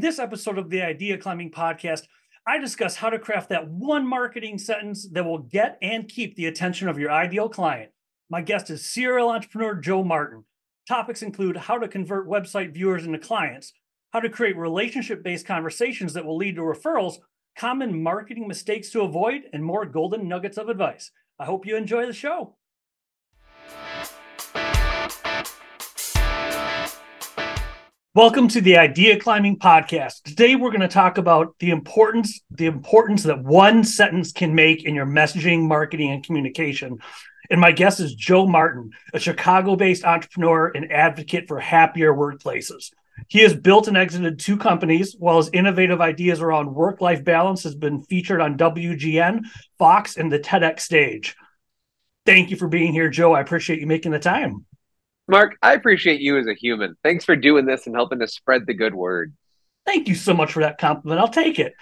In this episode of the Idea Climbing Podcast, I discuss how to craft that one marketing sentence that will get and keep the attention of your ideal client. My guest is serial entrepreneur Joe Martin. Topics include how to convert website viewers into clients, how to create relationship based conversations that will lead to referrals, common marketing mistakes to avoid, and more golden nuggets of advice. I hope you enjoy the show. Welcome to the Idea Climbing Podcast. Today we're going to talk about the importance the importance that one sentence can make in your messaging, marketing, and communication. And my guest is Joe Martin, a Chicago-based entrepreneur and advocate for happier workplaces. He has built and exited two companies, while his innovative ideas around work-life balance has been featured on WGN, Fox, and the TEDx stage. Thank you for being here, Joe. I appreciate you making the time. Mark, I appreciate you as a human. Thanks for doing this and helping to spread the good word. Thank you so much for that compliment. I'll take it.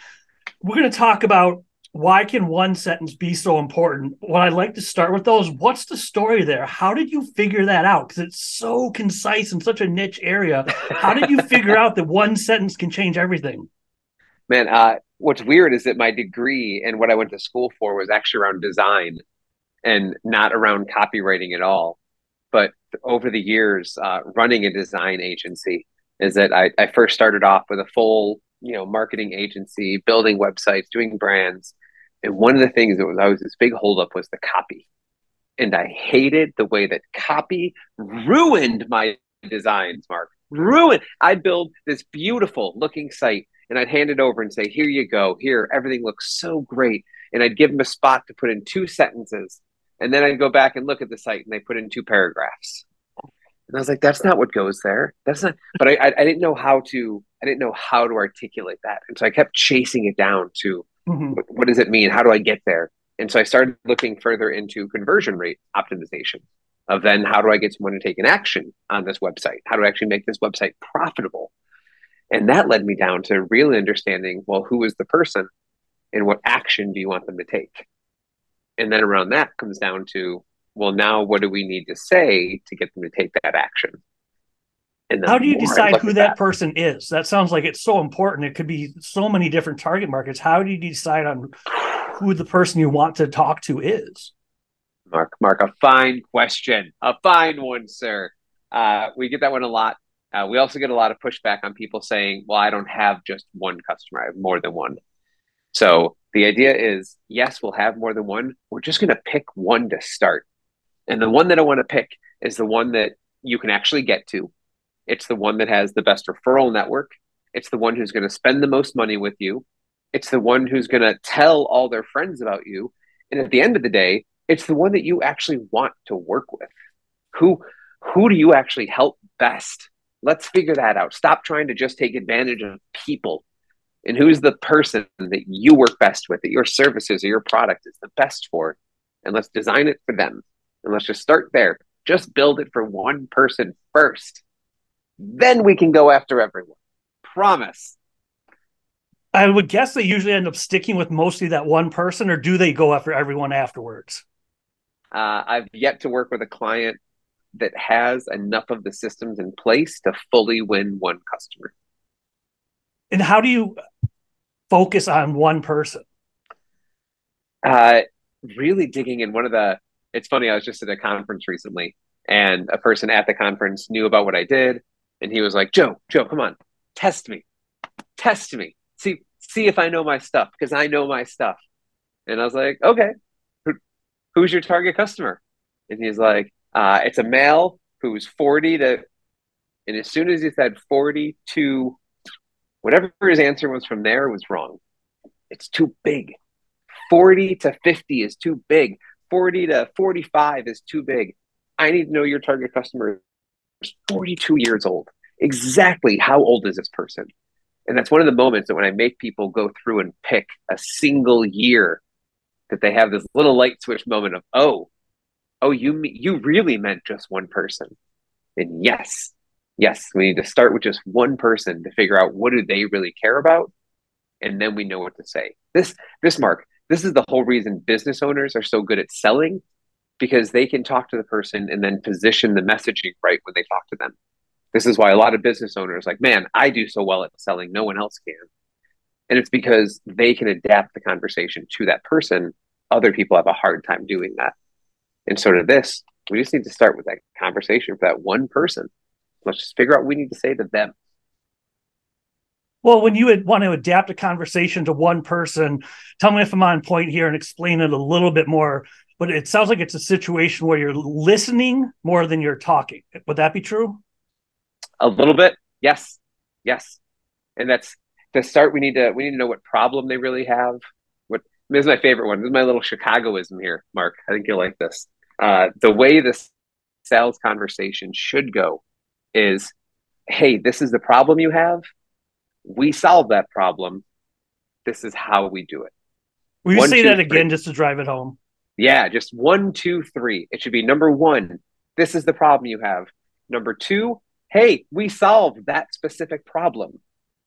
We're going to talk about why can one sentence be so important? What I'd like to start with though is what's the story there? How did you figure that out? Because it's so concise in such a niche area. How did you figure out that one sentence can change everything? Man, uh, what's weird is that my degree and what I went to school for was actually around design and not around copywriting at all but over the years uh, running a design agency is that I, I first started off with a full you know marketing agency building websites doing brands. And one of the things that was always this big holdup was the copy. And i hated the way that copy ruined my designs mark. Ruined i'd build this beautiful looking site and i'd hand it over and say here you go. Here everything looks so great. And i'd give them a spot to put in two sentences and then I'd go back and look at the site and they put in two paragraphs. And I was like, that's not what goes there. That's not, but I, I, I didn't know how to, I didn't know how to articulate that. And so I kept chasing it down to mm-hmm. what, what does it mean? How do I get there? And so I started looking further into conversion rate optimization of then how do I get someone to take an action on this website? How do I actually make this website profitable? And that led me down to really understanding, well, who is the person and what action do you want them to take? And then around that comes down to well now what do we need to say to get them to take that action? And how do you decide who that, that, person is? That sounds like it's so important. It could be so many different target markets. How do you decide on who the person you want to talk to is? Mark mark a fine question. A fine one sir. Uh, we get that one a lot. Uh, we also get a lot of pushback on people saying well i don't have just one customer. I have more than one so the idea is yes, we'll have more than one. We're just going to pick one to start. And the one that I want to pick is the one that you can actually get to. It's the one that has the best referral network. It's the one who's going to spend the most money with you. It's the one who's going to tell all their friends about you. And at the end of the day, it's the one that you actually want to work with. Who who do you actually help best? Let's figure that out. Stop trying to just take advantage of people and who's the person that you work best with that your services or your product is the best for? And let's design it for them. And let's just start there. Just build it for one person first. Then we can go after everyone. Promise. I would guess they usually end up sticking with mostly that one person or do they go after everyone afterwards? Uh, i've yet to work with a client that has enough of the systems in place to fully win one customer and how do you focus on one person? Uh, really digging in one of the. It's funny. I was just at a conference recently, and a person at the conference knew about what I did, and he was like, "Joe, Joe, come on, test me, test me, see see if I know my stuff because I know my stuff." And I was like, "Okay, Who, who's your target customer?" And he's like, uh, "It's a male who's forty to." And as soon as he said forty to Whatever his answer was from there was wrong. It's too big. 40 to 50 is too big. 40 to 45 is too big. I need to know your target customer is 42 years old. Exactly how old is this person? And that's one of the moments that when I make people go through and pick a single year, that they have this little light switch moment of, oh, oh, you you really meant just one person. And yes, yes, we need to start with just one person to figure out what do they really care about, and then we know what to say. This this mark, this is the whole reason business owners are so good at selling because they can talk to the person and then position the messaging right when they talk to them. This is why a lot of business owners like, man, I do so well at selling, no one else can. And it's because they can adapt the conversation to that person. Other people have a hard time doing that. And so to this, we just need to start with that conversation for that one person. Let's just figure out what we need to say to them. Well, when you would want to adapt a conversation to one person, tell me if I'm on point here and explain it a little bit more. But it sounds like it's a situation where you're listening more than you're talking. Would that be true? A little bit, yes, yes. And that's to start. We need to we need to know what problem they really have. What this is my favorite one. This is my little Chicagoism here, Mark. I think you'll like this. Uh, the way this sales conversation should go is, hey, this is the problem you have we solve that problem. This is how we do it. Will you one, say two, that again three. just to drive it home? Yeah, just one, two, three. It should be number one, this is the problem you have. Number two, hey, we solved that specific problem.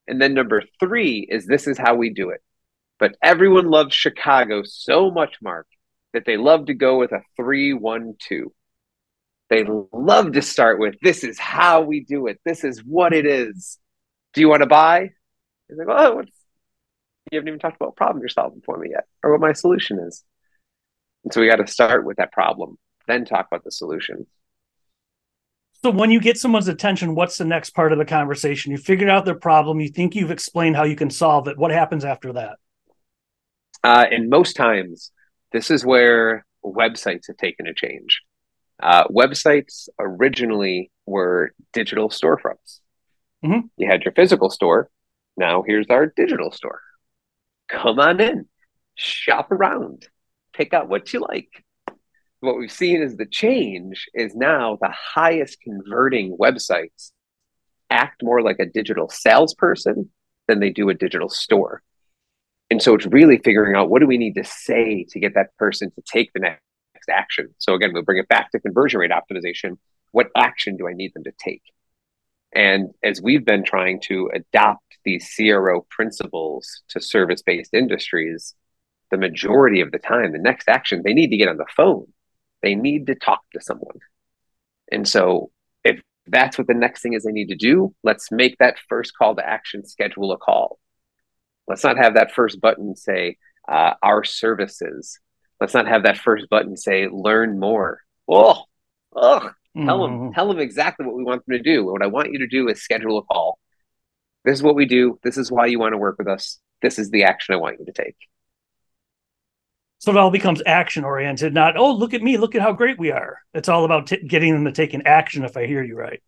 And then number three is this is how we do it. But everyone loves Chicago so much, Mark, that they love to go with a three, one, two. They love to start with this is how we do it. This is what it is do you want to buy? He's like, oh, what's, you haven't even talked about what problem you're solving for me yet, or what my solution is. And so we got to start with that problem, then talk about the solution. So when you get someone's attention, what's the next part of the conversation? You figured out their problem. You think you've explained how you can solve it. What happens after that? Uh, and most times, this is where websites have taken a change. Uh, websites originally were digital storefronts. Mm-hmm. You had your physical store. Now here's our digital store. Come on in, shop around, pick out what you like. What we've seen is the change is now the highest converting websites act more like a digital salesperson than they do a digital store. And so it's really figuring out what do we need to say to get that person to take the next action. So again, we'll bring it back to conversion rate optimization. What action do I need them to take? And as we've been trying to adopt these CRO principles to service based industries, the majority of the time, the next action, they need to get on the phone. They need to talk to someone. And so, if that's what the next thing is they need to do, let's make that first call to action schedule a call. Let's not have that first button say, uh, our services. Let's not have that first button say, learn more. Oh, oh, Tell them, mm-hmm. tell them exactly what we want them to do. What I want you to do is schedule a call. This is what we do. This is why you want to work with us. This is the action I want you to take. So it all becomes action oriented, not, oh, look at me, look at how great we are. It's all about t- getting them to take an action, if I hear you right.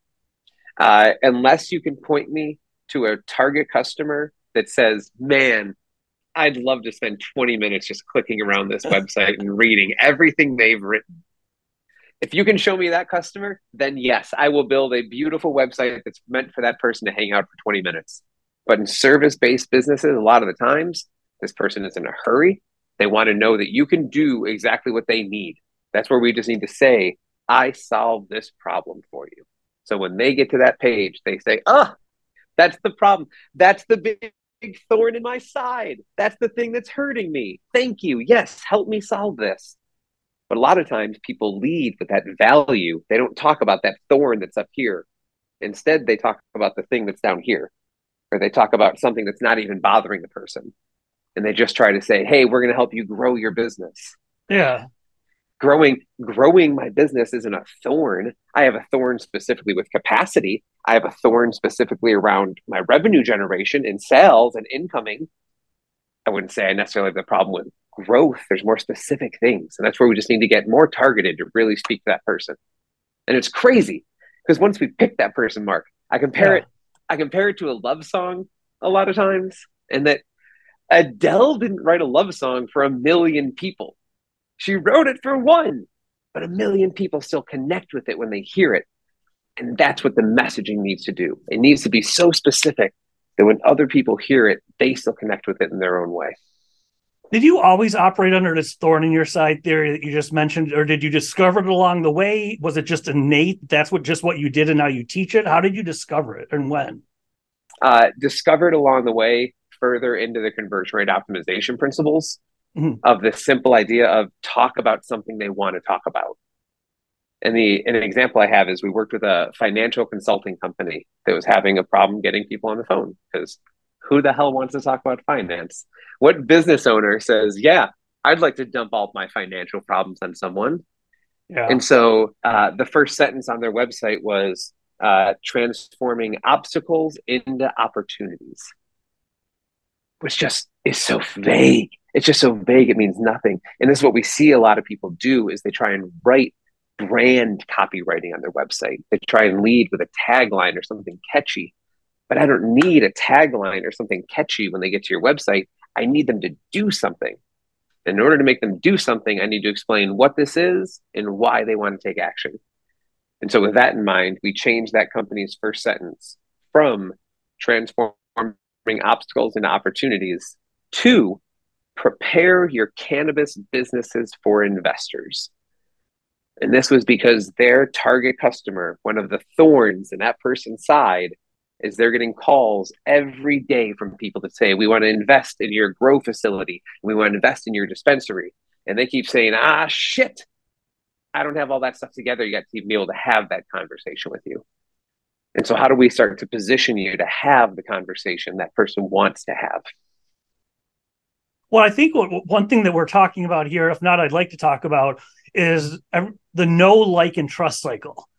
Uh, unless you can point me to a target customer that says, man, I'd love to spend 20 minutes just clicking around this website and reading everything they've written. If you can show me that customer, then yes, I will build a beautiful website that's meant for that person to hang out for 20 minutes. But in service based businesses, a lot of the times, this person is in a hurry. They want to know that you can do exactly what they need. That's where we just need to say, I solve this problem for you. So when they get to that page, they say, oh, that's the problem. That's the big, big thorn in my side. That's the thing that's hurting me. Thank you. Yes, help me solve this. But a lot of times people lead with that value. They don't talk about that thorn that's up here. Instead, they talk about the thing that's down here, or they talk about something that's not even bothering the person. And they just try to say, hey, we're going to help you grow your business. Yeah. Growing, growing my business isn't a thorn. I have a thorn specifically with capacity. I have a thorn specifically around my revenue generation and sales and incoming. I wouldn't say I necessarily have the problem with growth, there's more specific things. And that's where we just need to get more targeted to really speak to that person. And it's crazy because once we pick that person, Mark, I compare yeah. it, I compare it to a love song a lot of times. And that Adele didn't write a love song for a million people. She wrote it for one, but a million people still connect with it when they hear it. And that's what the messaging needs to do. It needs to be so specific that when other people hear it, they still connect with it in their own way. Did you always operate under this thorn in your side theory that you just mentioned, or did you discover it along the way? Was it just innate? That's what just what you did, and now you teach it. How did you discover it, and when? Uh, discovered along the way, further into the conversion rate optimization principles mm-hmm. of the simple idea of talk about something they want to talk about. And the and an example I have is we worked with a financial consulting company that was having a problem getting people on the phone because who the hell wants to talk about finance? What business owner says, "Yeah, I'd like to dump all my financial problems on someone"? Yeah. And so uh, the first sentence on their website was uh, transforming obstacles into opportunities, which just is so vague. It's just so vague. It means nothing. And this is what we see a lot of people do is they try and write brand copywriting on their website. They try and lead with a tagline or something catchy. But I don't need a tagline or something catchy when they get to your website. I need them to do something. In order to make them do something, I need to explain what this is and why they want to take action. And so, with that in mind, we changed that company's first sentence from transforming obstacles into opportunities to prepare your cannabis businesses for investors. And this was because their target customer, one of the thorns in that person's side, is they're getting calls every day from people that say, We want to invest in your grow facility. We want to invest in your dispensary. And they keep saying, Ah, shit, I don't have all that stuff together yet to be able to have that conversation with you. And so, how do we start to position you to have the conversation that person wants to have? Well, I think one thing that we're talking about here, if not, I'd like to talk about is the know like, and trust cycle.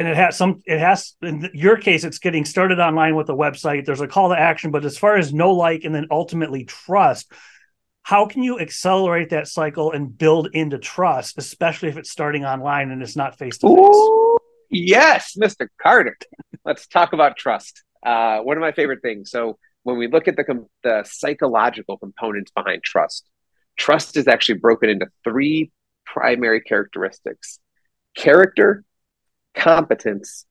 And it has some, it has, in your case, it's getting started online with a website. There's a call to action, but as far as know like, and then ultimately trust, how can you accelerate that cycle and build into trust, especially if it's starting online and it's not face to face? Yes, Mr. Carter. Let's talk about trust. Uh, one of my favorite things. So, when we look at the, the psychological components behind trust, trust is actually broken into three primary characteristics character, competence,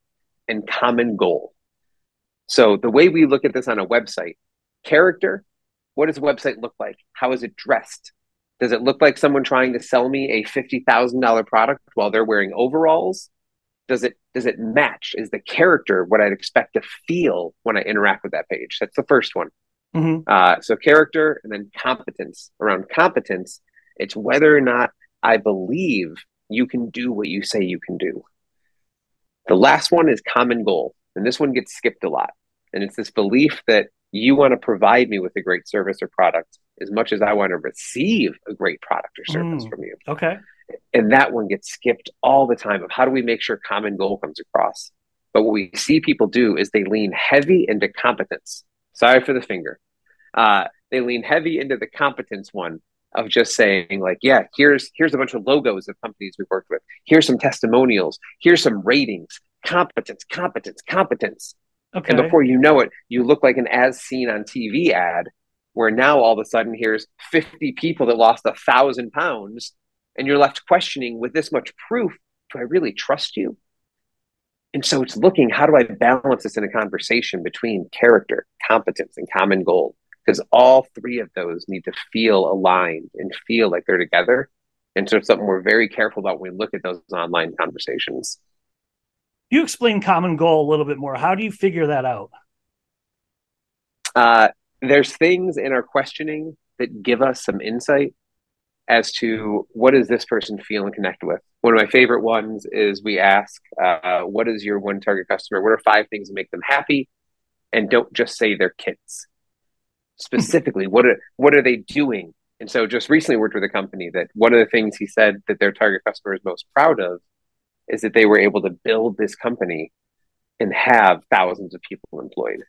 and common goal. So, the way we look at this on a website, character, what does a website look like? How is it dressed? Does it look like someone trying to sell me a $50,000 product while they're wearing overalls? Does it does it match? Is the character what I'd expect to feel when I interact with that page? That's the first one. Mm-hmm. Uh, so character and then competence. Around competence, it's whether or not I believe you can do what you say you can do. The last one is common goal, and this one gets skipped a lot. And it's this belief that you want to provide me with a great service or product as much as I want to receive a great product or service mm, from you. Okay. And that one gets skipped all the time of how do we make sure common goal comes across? But what we see people do is they lean heavy into competence. Sorry for the finger. Uh, they lean heavy into the competence one of just saying like, yeah, here's here's a bunch of logos of companies we've worked with. Here's some testimonials. Here's some ratings. Competence, competence, competence. Okay. And before you know it, you look like an as seen on TV ad where now all of a sudden here's 50 people that lost a thousand pounds and you're left questioning with this much proof, do I really trust you? And so it's looking, how do I balance this in a conversation between character, competence, and common goal? Because all three of those need to feel aligned and feel like they're together. And so it's something we're very careful about when we look at those online conversations you explain common goal a little bit more. How do you figure that out? Uh, there's things in our questioning that give us some insight as to what does this person feel and connect with. One of my favorite ones is we ask, uh, "What is your one target customer? What are five things that make them happy?" And don't just say their kids. Specifically, what are what are they doing? And so, just recently worked with a company that one of the things he said that their target customer is most proud of is that they were able to build this company and have thousands of people employed.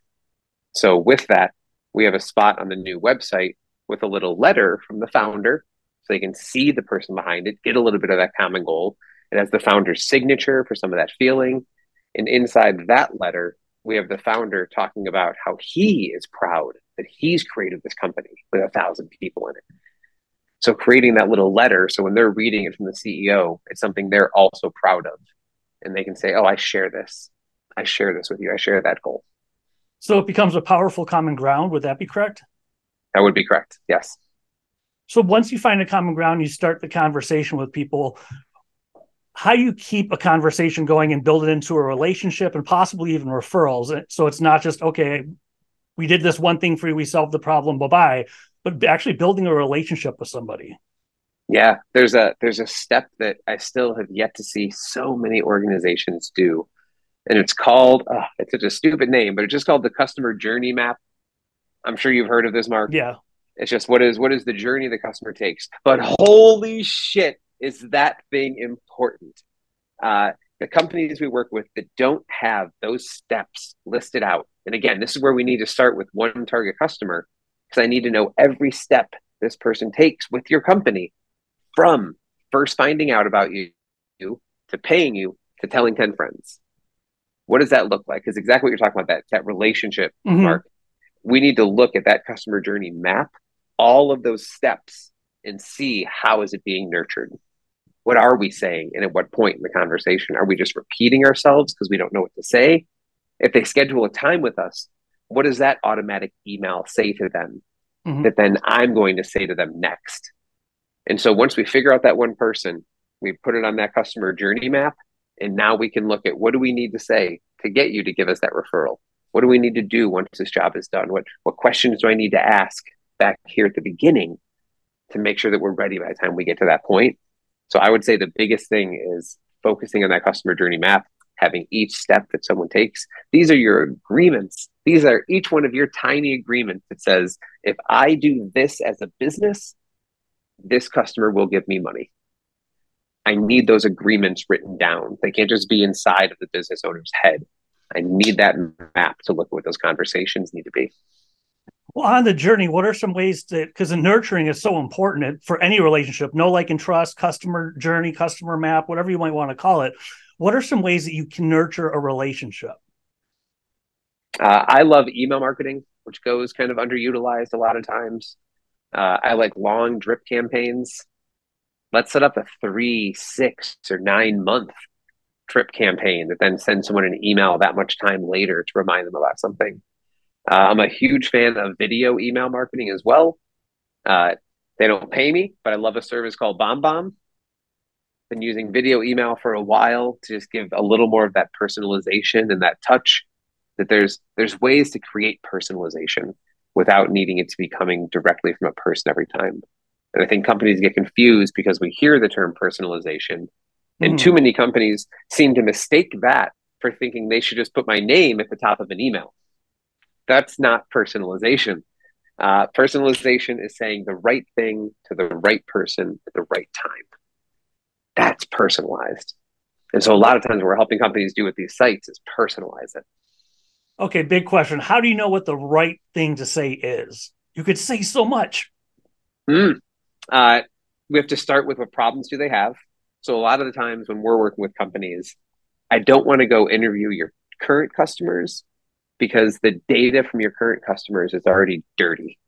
So with that, we have a spot on the new website with a little letter from the founder so they can see the person behind it, get a little bit of that common goal. It has the founder's signature for some of that feeling. And inside that letter, we have the founder talking about how he is proud that he's created this company with a thousand people in it. So creating that little letter, so when they're reading it from the CEO, it's something they're also proud of, and they can say, "Oh, I share this. I share this with you. I share that goal." So it becomes a powerful common ground. Would that be correct? That would be correct. Yes. So once you find a common ground, you start the conversation with people. How do you keep a conversation going and build it into a relationship and possibly even referrals? So it's not just okay, we did this one thing for you, we solved the problem, bye bye but actually building a relationship with somebody. Yeah, there's a there's a step that I still have yet to see so many organizations do, and it's called uh, it's such a stupid name, but it's just called the customer journey map. I'm sure you've heard of this, Mark. Yeah. It's just what is what is the journey the customer takes. But holy shit, is that thing important? Uh, the companies we work with that don't have those steps listed out, and again, this is where we need to start with one target customer because I need to know every step this person takes with your company from first finding out about you to paying you to telling 10 friends. What does that look like? Because exactly what you're talking about, that, that relationship, mm-hmm. Mark. We need to look at that customer journey map, all of those steps, and see how is it being nurtured. What are we saying, and at what point in the conversation are we just repeating ourselves because we don't know what to say? If they schedule a time with us, what does that automatic email say to them mm-hmm. that then I'm going to say to them next? And so once we figure out that one person, we put it on that customer journey map. And now we can look at what do we need to say to get you to give us that referral? What do we need to do once this job is done? What what questions do I need to ask back here at the beginning to make sure that we're ready by the time we get to that point? So I would say the biggest thing is focusing on that customer journey map, having each step that someone takes. These are your agreements. These are each one of your tiny agreements that says, if I do this as a business, this customer will give me money. I need those agreements written down. They can't just be inside of the business owner's head. I need that map to look at what those conversations need to be. Well, on the journey, what are some ways that because the nurturing is so important for any relationship, know like and trust, customer journey, customer map, whatever you might want to call it. What are some ways that you can nurture a relationship? Uh, I love email marketing, which goes kind of underutilized a lot of times. Uh, I like long drip campaigns. Let's set up a three, six, or nine month drip campaign that then sends someone an email that much time later to remind them about something. Uh, I'm a huge fan of video email marketing as well. Uh, they don't pay me, but I love a service called BombBomb. Been using video email for a while to just give a little more of that personalization and that touch. That there's there's ways to create personalization without needing it to be coming directly from a person every time. And I think companies get confused because we hear the term personalization, and mm. too many companies seem to mistake that for thinking they should just put my name at the top of an email. That's not personalization. Uh, personalization is saying the right thing to the right person at the right time. That's personalized. And so a lot of times we're helping companies do with these sites is personalize it. Okay, big question. How do you know what the right thing to say is? You could say so much. Mm. Uh, we have to start with what problems do they have. So a lot of the times when we're working with companies, I don't want to go interview your current customers because the data from your current customers is already dirty.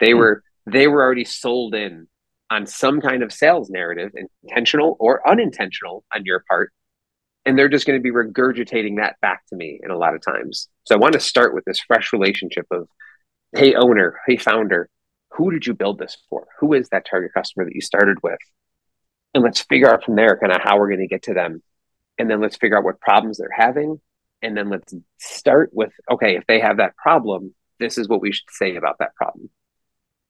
They mm. were they were already sold in on some kind of sales narrative, intentional or unintentional on your part, and they're just going to be regurgitating that back to me in a lot of times. So I want to start with this fresh relationship of, hey, owner, hey, founder, who did you build this for? Who is that target customer that you started with? And let's figure out from there kind of how we're going to get to them. And then let's figure out what problems they're having. And then let's start with, okay, if they have that problem, this is what we should say about that problem.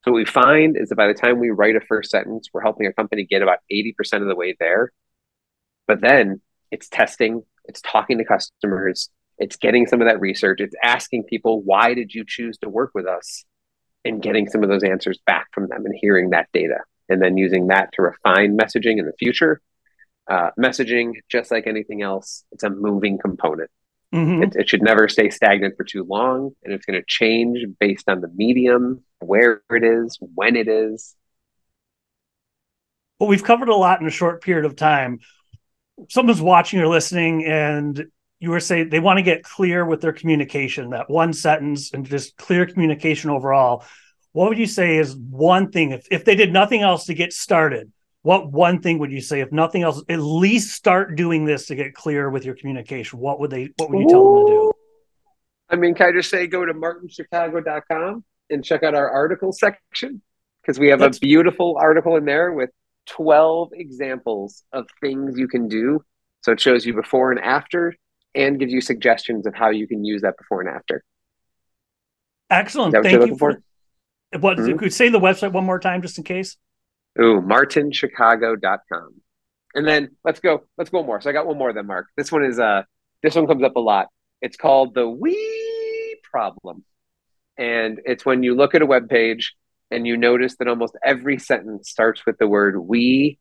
So what we find is that by the time we write a first sentence, we're helping a company get about 80% of the way there. But then it's testing, it's talking to customers, it's getting some of that research, it's asking people, why did you choose to work with us? And getting some of those answers back from them and hearing that data, and then using that to refine messaging in the future. Uh, messaging, just like anything else, it's a moving component. Mm-hmm. It, it, should never stay stagnant for too long, and it's going to change based on the medium, where it is, when it is. Well, we've covered a lot in a short period of time someone's watching or listening and you were saying they want to get clear with their communication, that one sentence and just clear communication overall. What would you say is one thing if, if they did nothing else to get started? What one thing would you say if nothing else, at least start doing this to get clear with your communication? What would they what would you tell them to do? I mean, can I just say go to martinchicago.com and check out our article section? Because we have That's... a beautiful article in there with 12 examples of things you can do. So it shows you before and after and gives you suggestions of how you can use that before and after. Excellent. Thank you for, for? What mm-hmm. could say the website one more time just in case. Ooh, martinchicago.com. And then let's go, let's go more. So I got one more then, Mark. This one is uh this one comes up a lot. It's called the we problem. And it's when you look at a web page and you notice that almost every sentence starts with the word we,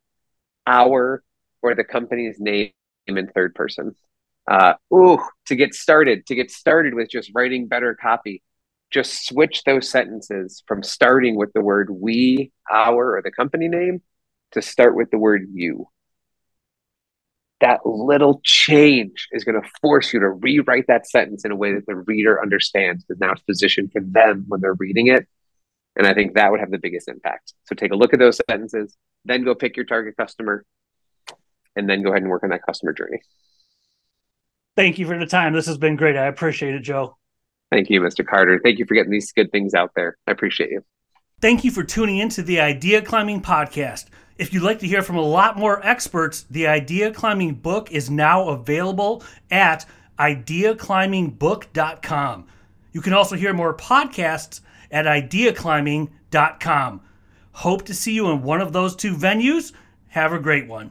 our, or the company's name in third person. Uh, ooh, to get started, to get started with just writing better copy, just switch those sentences from starting with the word we, our, or the company name to start with the word you. That little change is going to force you to rewrite that sentence in a way that the reader understands because now it's positioned for them when they're reading it. And I think that would have the biggest impact. So take a look at those sentences, then go pick your target customer, and then go ahead and work on that customer journey. Thank you for the time. This has been great. I appreciate it, Joe. Thank you, Mr. Carter. Thank you for getting these good things out there. I appreciate you. Thank you for tuning in to the Idea Climbing Podcast. If you'd like to hear from a lot more experts, the Idea Climbing book is now available at ideaclimbingbook.com. You can also hear more podcasts at ideaclimbing.com. Hope to see you in one of those two venues. Have a great one.